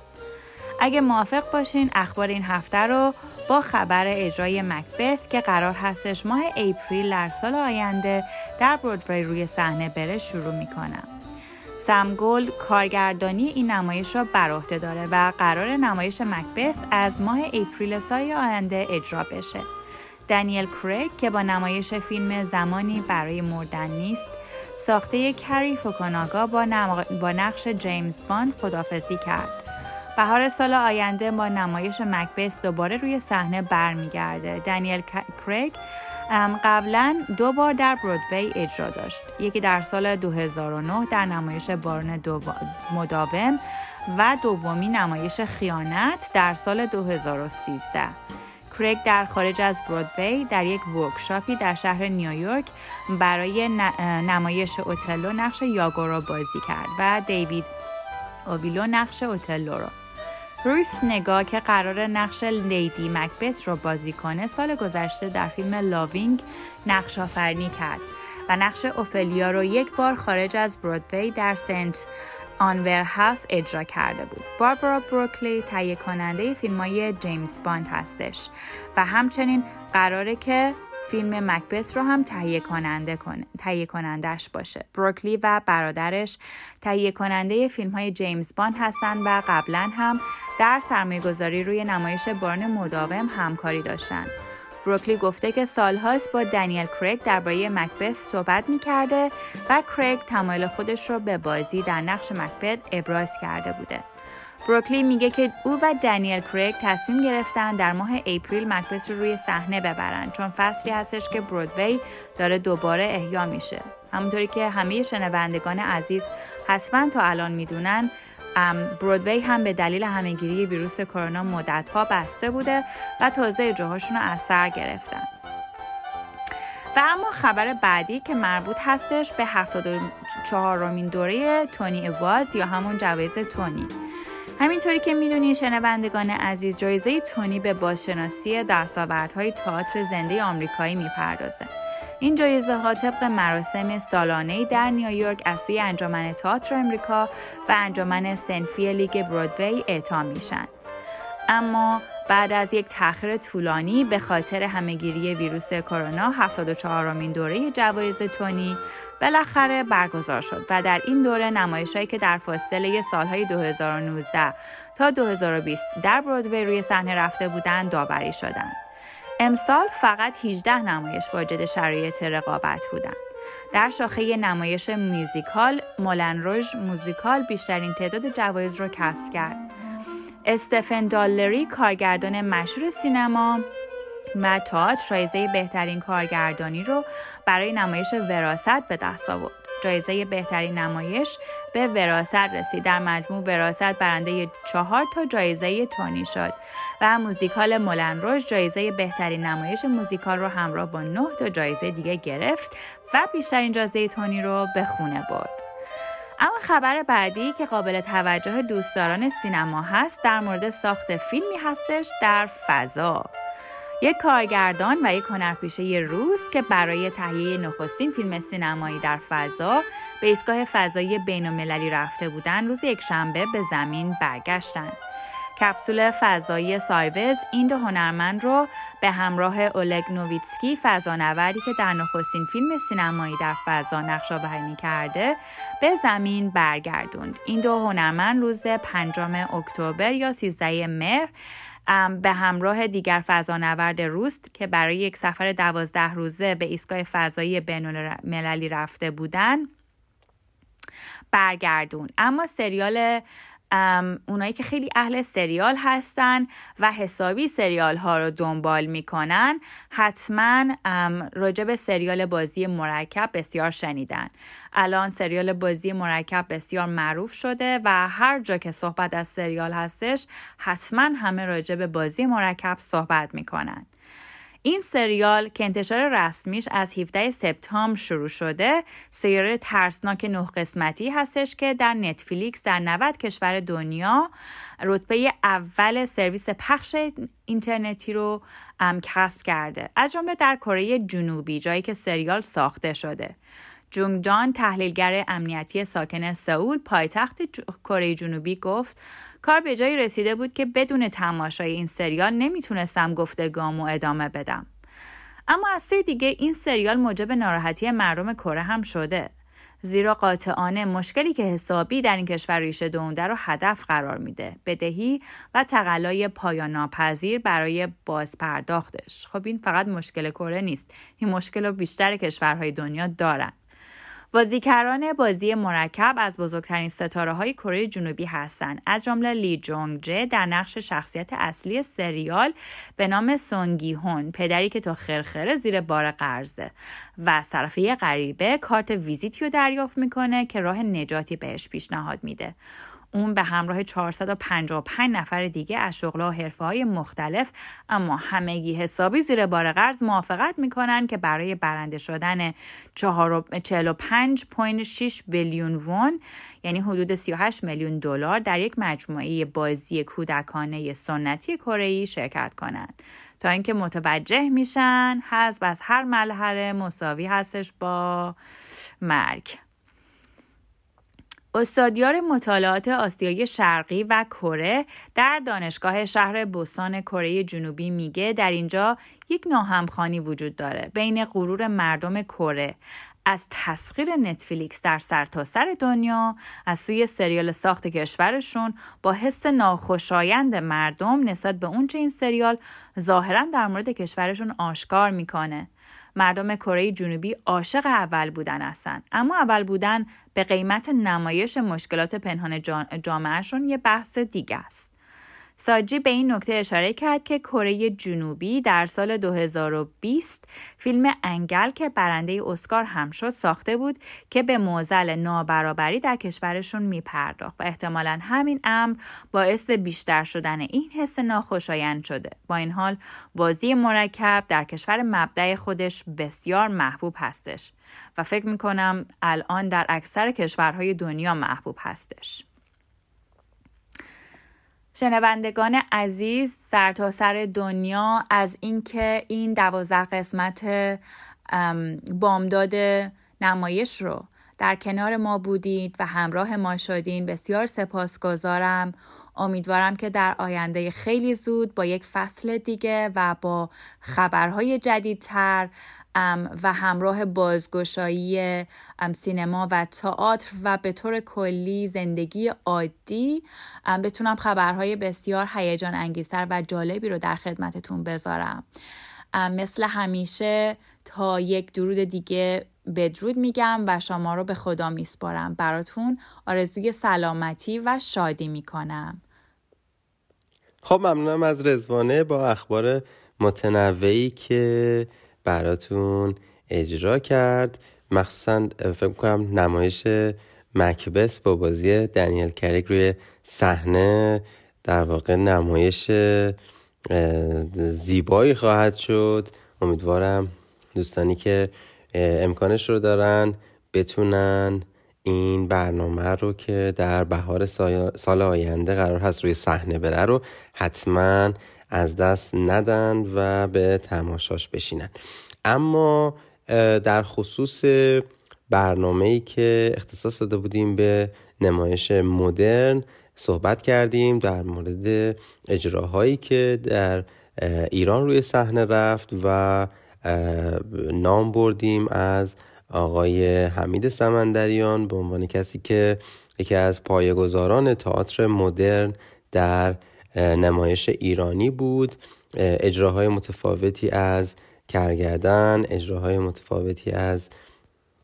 اگه موافق باشین اخبار این هفته رو با خبر اجرای مکبث که قرار هستش ماه اپریل در سال آینده در برودوی روی صحنه بره شروع می‌کنم. سم گولد کارگردانی این نمایش را بر عهده داره و قرار نمایش مکبث از ماه اپریل سال آینده اجرا بشه. دانیل کریگ که با نمایش فیلم زمانی برای مردن نیست ساخته کری فوکوناگا با, با نقش جیمز باند خدافزی کرد. بهار سال آینده با نمایش مکبس دوباره روی صحنه برمیگرده. دانیل کریگ قبلا دو بار در برودوی اجرا داشت. یکی در سال 2009 در نمایش بارن مداوم و دومی نمایش خیانت در سال 2013. کریگ در خارج از برودوی در یک workshop ی در شهر نیویورک برای نمایش اوتلو نقش یاگو را بازی کرد و دیوید اویلوو نقش اوتلو را روث نگا که قرار نقش لیدی مکبس رو بازی کنه سال گذشته در فیلم لاوینگ نقش آفرینی کرد و نقش اوفلیا رو یک بار خارج از برودوی در سنت آنز ورهاوس اجرا کرده بود. باربارا بروکلی تهیه کننده فیلم های جیمز باند هستش و همچنین قراره که فیلم مکبس رو هم تهیه کننده کنه تهیه کنندش باشه بروکلی و برادرش تهیه کننده فیلم های جیمز باند هستن و قبلا هم در سرمایه گذاری روی نمایش بارن مداوم همکاری داشتن بروکلی گفته که سالهاست با دنیل کریگ درباره مکبث صحبت می‌کرده و کریگ تمایل خودش رو به بازی در نقش مکبث ابراز کرده بوده. بروکلی میگه که او و دنیل کریگ تصمیم گرفتن در ماه اپریل مکبث رو روی صحنه ببرن چون فصلی هستش که برودوی داره دوباره احیا میشه. همونطوری که همه شنوندگان عزیز حتما تا الان می‌دونن برودوی هم به دلیل همهگیری ویروس کرونا مدتها بسته بوده و تازه جاهاشون رو از سر گرفتن. و اما خبر بعدی که مربوط هستش به 74 رومین دوره تونی باز یا همون جوایز تونی. همینطوری که می‌دونین شنوندگان عزیز جایزه تونی به بازشناسی دستاوردهای تئاتر زنده آمریکایی می‌پردازه. این جایزه ها طبق مراسم سالانه در نیویورک از سوی انجمن تئاتر امریکا و انجمن سنفی لیگ برودوی اعطا میشن اما بعد از یک تاخیر طولانی به خاطر همهگیری ویروس کرونا 74 امین دوره جوایز تونی بالاخره برگزار شد و در این دوره نمایشهایی که در فاصله سالهای 2019 تا 2020 در برودوی روی صحنه رفته بودند داوری شدند. امسال فقط 18 نمایش واجد شرایط رقابت بودند. در شاخه نمایش موزیکال مولن روژ موزیکال بیشترین تعداد جوایز را کسب کرد. استفن دالری کارگردان مشهور سینما و تئاتر جایزه بهترین کارگردانی رو برای نمایش وراست به دست آورد. جایزه بهترین نمایش به وراست رسید. در مجموع وراست برنده چهار تا جایزه تونی شد و موزیکال مولن روش جایزه بهترین نمایش موزیکال رو همراه با نه تا جایزه دیگه گرفت و بیشترین جایزه تونی رو به خونه برد. اما خبر بعدی که قابل توجه دوستداران سینما هست در مورد ساخت فیلمی هستش در فضا. یک کارگردان و یک هنرپیشه روس که برای تهیه نخستین فیلم سینمایی در فضا به ایستگاه فضایی بین رفته بودن روز یکشنبه به زمین برگشتند. کپسول فضایی سایوز این دو هنرمند رو به همراه اولگ نوویتسکی فضانوردی که در نخستین فیلم سینمایی در فضا نقش آفرینی کرده به زمین برگردوند این دو هنرمند روز پنجم اکتبر یا 13 مهر به همراه دیگر فضانورد روست که برای یک سفر دوازده روزه به ایستگاه فضایی بین المللی رفته بودن برگردون. اما سریال اونایی که خیلی اهل سریال هستن و حسابی سریال ها رو دنبال می‌کنن حتما راجع به سریال بازی مرکب بسیار شنیدن. الان سریال بازی مرکب بسیار معروف شده و هر جا که صحبت از سریال هستش حتما همه راجع به بازی مرکب صحبت می‌کنن. این سریال که انتشار رسمیش از 17 سپتامبر شروع شده سریال ترسناک نه قسمتی هستش که در نتفلیکس در 90 کشور دنیا رتبه اول سرویس پخش اینترنتی رو کسب کرده. از جمله در کره جنوبی جایی که سریال ساخته شده. جونگ جان تحلیلگر امنیتی ساکن سئول پایتخت کره جنوبی گفت کار به جایی رسیده بود که بدون تماشای این سریال نمی‌تونستم گفتگامو ادامه بدم. اما از سوی دیگه این سریال موجب ناراحتی مردم کره هم شده. زیرا قاطعانه مشکلی که حسابی در این کشور ریشه دونده رو هدف قرار میده. بدهی و تقلای پایان ناپذیر برای بازپرداختش. خب این فقط مشکل کره نیست. این مشکل رو بیشتر کشورهای دنیا دارن. بازیگران بازی مرکب از بزرگترین ستاره های کره جنوبی هستند. از جمله لی جونگ جه در نقش شخصیت اصلی سریال به نام سونگی هون پدری که تا خرخره زیر بار قرضه. و صرفه غریبه کارت ویزیتی رو دریافت می‌کنه که راه نجاتی بهش پیشنهاد میده. اون به همراه 455 نفر دیگه از شغل و حرفه های مختلف اما همگی حسابی زیر بار قرض موافقت می‌کنن که برای برنده شدن 45.6 بیلیون وون یعنی حدود 38 میلیون دلار در یک مجموعه بازی کودکانه سنتی کره شرکت کنند. تا اینکه متوجه میشن حذف از هر مرحله مساوی هستش با مرگ. استادیار مطالعات آسیای شرقی و کره در دانشگاه شهر بوسان کره جنوبی میگه در اینجا یک ناهمخانی وجود داره بین غرور مردم کره. از تسخیر نتفلیکس در سرتاسر سر دنیا از سوی سریال ساخت کشورشون با حس ناخوشایند مردم نسبت به اونچه این سریال ظاهرا در مورد کشورشون آشکار می‌کنه. مردم کره جنوبی عاشق اول بودن هستن. اما اول بودن به قیمت نمایش مشکلات پنهان جامعهشون یه بحث دیگه است. ساجی به این نکته اشاره کرد که کره جنوبی در سال 2020 فیلم انگل که برنده اسکار هم شد ساخته بود که به موزل نابرابری در کشورشون میپرداخت و احتمالا همین امر باعث بیشتر شدن این حس ناخوشایند شده. با این حال بازی مرکب در کشور مبدع خودش بسیار محبوب هستش و فکر می‌کنم الان در اکثر کشورهای دنیا محبوب هستش. شنوندگان عزیز سرتاسر سر دنیا از اینکه این دوازده قسمت بامداد نمایش رو در کنار ما بودید و همراه ما شدین. بسیار سپاسگزارم. امیدوارم که در آینده خیلی زود با یک فصل دیگه و با خبرهای جدیدتر و همراه بازگشایی سینما و تئاتر و به طور کلی زندگی عادی بتونم خبرهای بسیار هیجان انگیزتر و جالبی رو در خدمتتون بذارم. مثل همیشه تا یک درود دیگه بدرود میگم و شما رو به خدا میسپارم. براتون آرزوی سلامتی و شادی می‌کنم.
خب ممنونم از رزوانه با اخبار متنوعی که براتون اجرا کرد. مخصوصا فکر کنم نمایش مکبس با بازی دنیل کریک روی صحنه در واقع نمایش زیبایی خواهد شد. امیدوارم دوستانی که امکانش رو دارن بتونن این برنامه رو که در بهار سال آینده قرار هست روی صحنه بره رو حتما از دست ندن و به تماشاش بشینن. اما در خصوص برنامه ای که اختصاص داده بودیم به نمایش مدرن صحبت کردیم در مورد اجراهایی که در ایران روی صحنه رفت و نام بردیم از آقای حمید سمندریان به عنوان کسی که یکی از پایه‌گذاران تئاتر مدرن در نمایش ایرانی بود اجراهای متفاوتی از کرگردن اجراهای متفاوتی از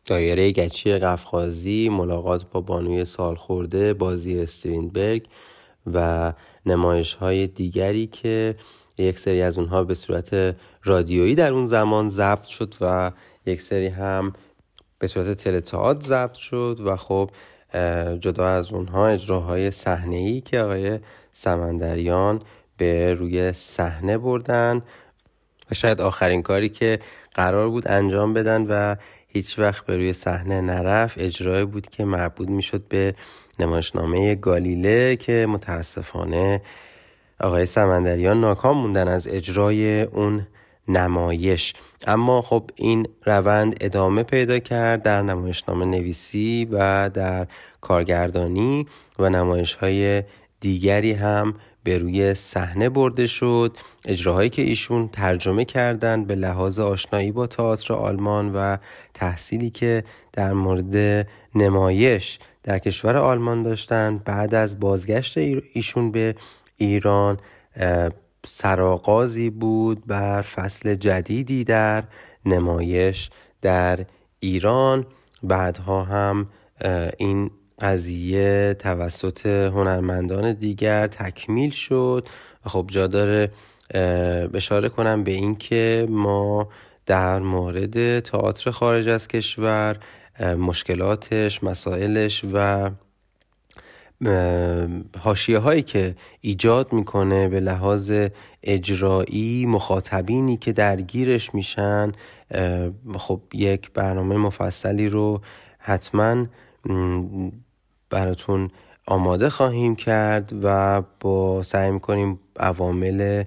دایره گچی قفقازی ملاقات با بانوی سالخورده بازی استرینبرگ و نمایش های دیگری که یک سری از اونها به صورت رادیویی در اون زمان ضبط شد و یک سری هم به صورت تلتئات ضبط شد و خب جدا از اونها اجراهای صحنه ای که آقای سمندریان به روی صحنه بردن و شاید آخرین کاری که قرار بود انجام بدن و هیچ وقت به روی صحنه نرفت اجرای بود که مربوط می‌شد به نمایشنامه گالیله که متاسفانه آقای سمندریان ناکام موندن از اجرای اون نمایش. اما خب این روند ادامه پیدا کرد در نمایشنامه نویسی و در کارگردانی و نمایش های دیگری هم به روی صحنه برده شد. اجراهایی که ایشون ترجمه کردن به لحاظ آشنایی با تئاتر آلمان و تحصیلی که در مورد نمایش در کشور آلمان داشتن بعد از بازگشت ایشون به ایران سرآغازی بود بر فصل جدیدی در نمایش در ایران. بعدها هم این قضیه توسط هنرمندان دیگر تکمیل شد. خب جا داره اشاره کنم به اینکه ما در مورد تئاتر خارج از کشور مشکلاتش مسائلش و حاشیه هایی که ایجاد می‌کنه به لحاظ اجرایی مخاطبینی که درگیرش میشن خب یک برنامه مفصلی رو حتما براتون آماده خواهیم کرد و با سعی می‌کنیم عوامل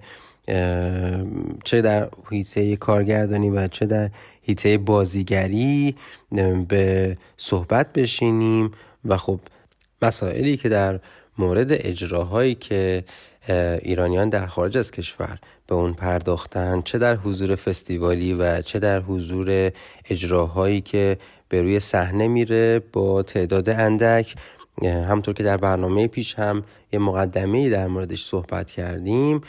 چه در حیطه کارگردانی و چه در حیطه بازیگری به صحبت بشینیم و خب مسائلی که در مورد اجراهایی که ایرانیان در خارج از کشور به اون پرداختن چه در حضور فستیوالی و چه در حضور اجراهایی که به روی صحنه میره با تعداد اندک همطور که در برنامه پیش هم یه مقدمه در موردش صحبت کردیم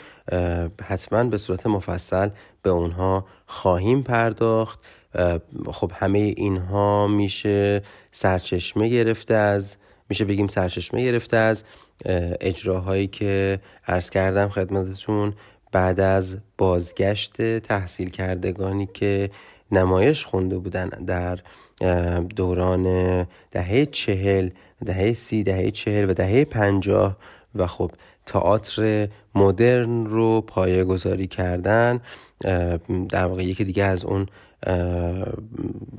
حتما به صورت مفصل به اونها خواهیم پرداخت. خب همه اینها میشه سرچشمه گرفته از میشه بگیم سرچشمه گرفته از اجراهایی که عرض کردم خدمتتون بعد از بازگشت تحصیل کردگانی که نمایش خونده بودن در دوران دهه چهل دهه سی دهه چهل و دهه پنجاه و خب تئاتر مدرن رو پایه گذاری کردن در واقع یکی دیگه از اون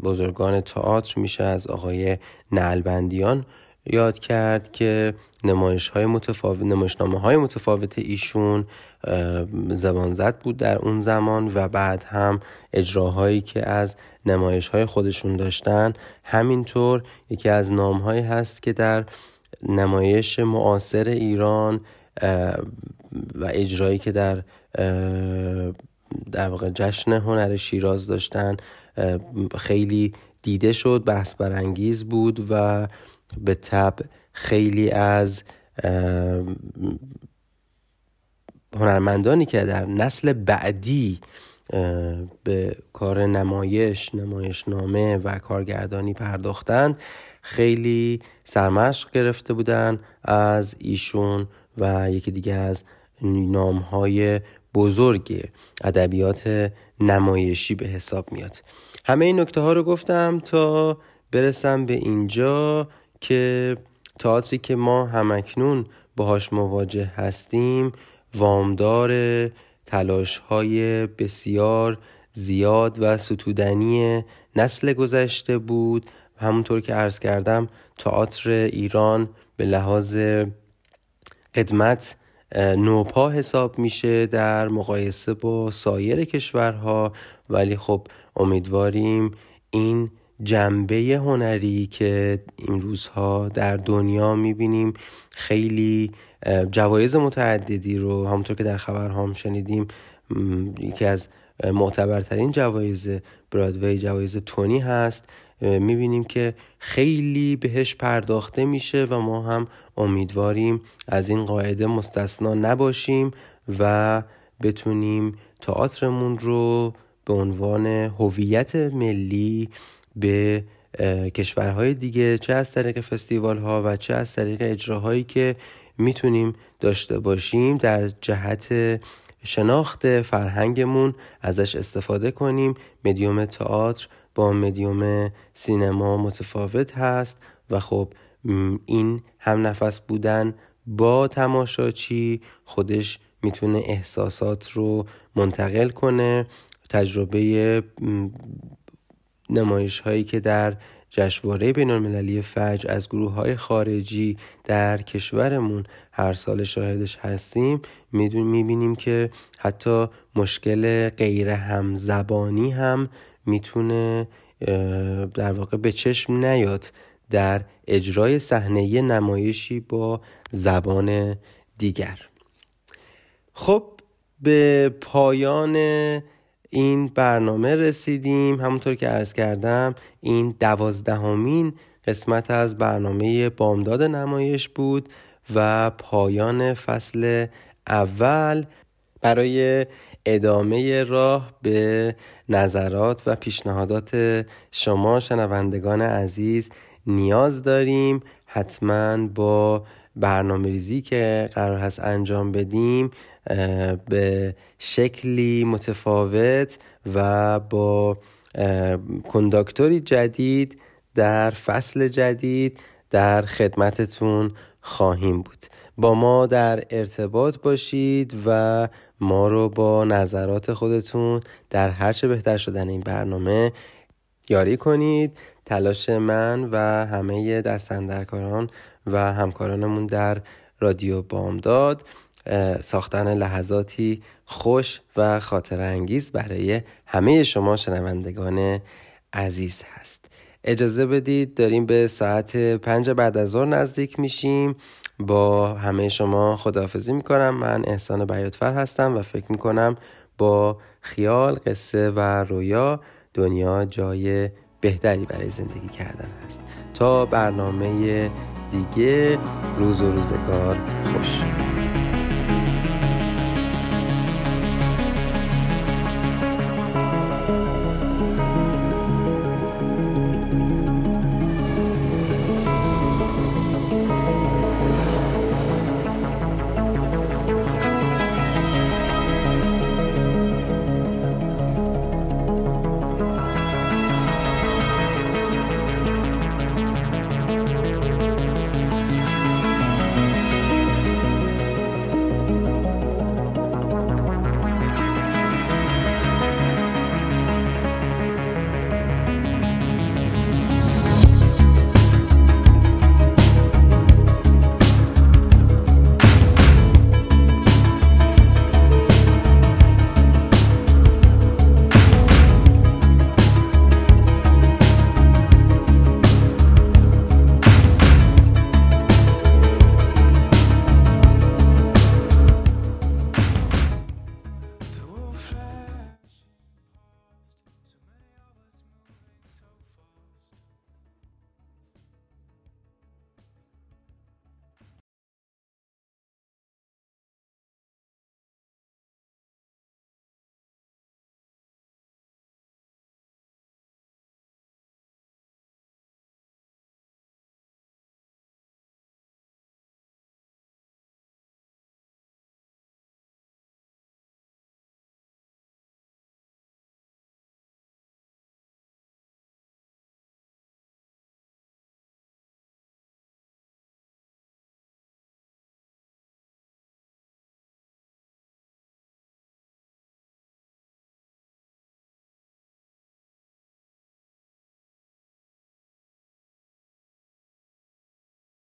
بزرگان تئاتر میشه از آقای نلبندیان یاد کرد که نمایش های متفاوت نمایشنامه های متفاوت ایشون زبان زد بود در اون زمان و بعد هم اجراهایی که از نمایش های خودشون داشتن. همینطور یکی از نام هایی هست که در نمایش معاصر ایران و اجرایی که در در واقع جشن هنر شیراز داشتن خیلی دیده شد بحث برانگیز بود و به طب خیلی از هنرمندانی که در نسل بعدی به کار نمایش نمایشنامه و کارگردانی پرداختند خیلی سرمشق گرفته بودن از ایشون و یکی دیگه از نام های بزرگ ادبیات نمایشی به حساب میاد. همه این نکته ها رو گفتم تا برسم به اینجا. که تئاتری که ما همکنون باهاش مواجه هستیم وامدار تلاش های بسیار زیاد و ستودنی نسل گذشته بود. همونطور که عرض کردم تئاتر ایران به لحاظ قدمت نوپا حساب میشه در مقایسه با سایر کشورها. ولی خب امیدواریم این جنبه هنری که این روزها در دنیا می‌بینیم خیلی جوایز متعددی رو همونطور که در خبرها هم شنیدیم یکی از معتبرترین جوایز برادوی جوایز تونی هست. می‌بینیم که خیلی بهش پرداخته میشه و ما هم امیدواریم از این قاعده مستثنا نباشیم و بتونیم تئاترمون رو به عنوان هویت ملی به کشورهای دیگه چه از طریق فستیوال ها و چه از طریق اجراهایی که می‌تونیم داشته باشیم در جهت شناخت فرهنگمون ازش استفاده کنیم. مدیوم تئاتر با مدیوم سینما متفاوت هست و خب این هم نفس بودن با تماشاچی خودش می‌تونه احساسات رو منتقل کنه. تجربه نمایش هایی که در جشنواره بین المللی فجر از گروه های خارجی در کشورمون هر سال شاهدش هستیم می‌بینیم که حتی مشکل غیر همزبانی هم می‌تونه در واقع به چشم نیاد در اجرای صحنه نمایشی با زبان دیگر. خب به پایان این برنامه رسیدیم. همونطور که عرض کردم این دوازدهمین قسمت از برنامه بامداد نمایش بود و پایان فصل اول. برای ادامه راه به نظرات و پیشنهادات شما شنوندگان عزیز نیاز داریم. حتما با برنامه ریزی که قرار هست انجام بدیم به شکلی متفاوت و با کنداکتوری جدید در فصل جدید در خدمتتون خواهیم بود. با ما در ارتباط باشید و ما رو با نظرات خودتون در هرچه بهتر شدن این برنامه یاری کنید. تلاش من و همه دستندرکاران و همکارانمون در رادیو بامداد. ساختن لحظاتی خوش و خاطر انگیز برای همه شما شنوندگان عزیز هست. اجازه بدید داریم به ساعت پنج بعد از ظهر نزدیک میشیم. با همه شما خداحافظی می‌کنم. من احسان بیاتفر هستم و فکر می‌کنم با خیال قصه و رویا دنیا جای بهتری برای زندگی کردن هست. تا برنامه دیگه روز و روزگار خوش.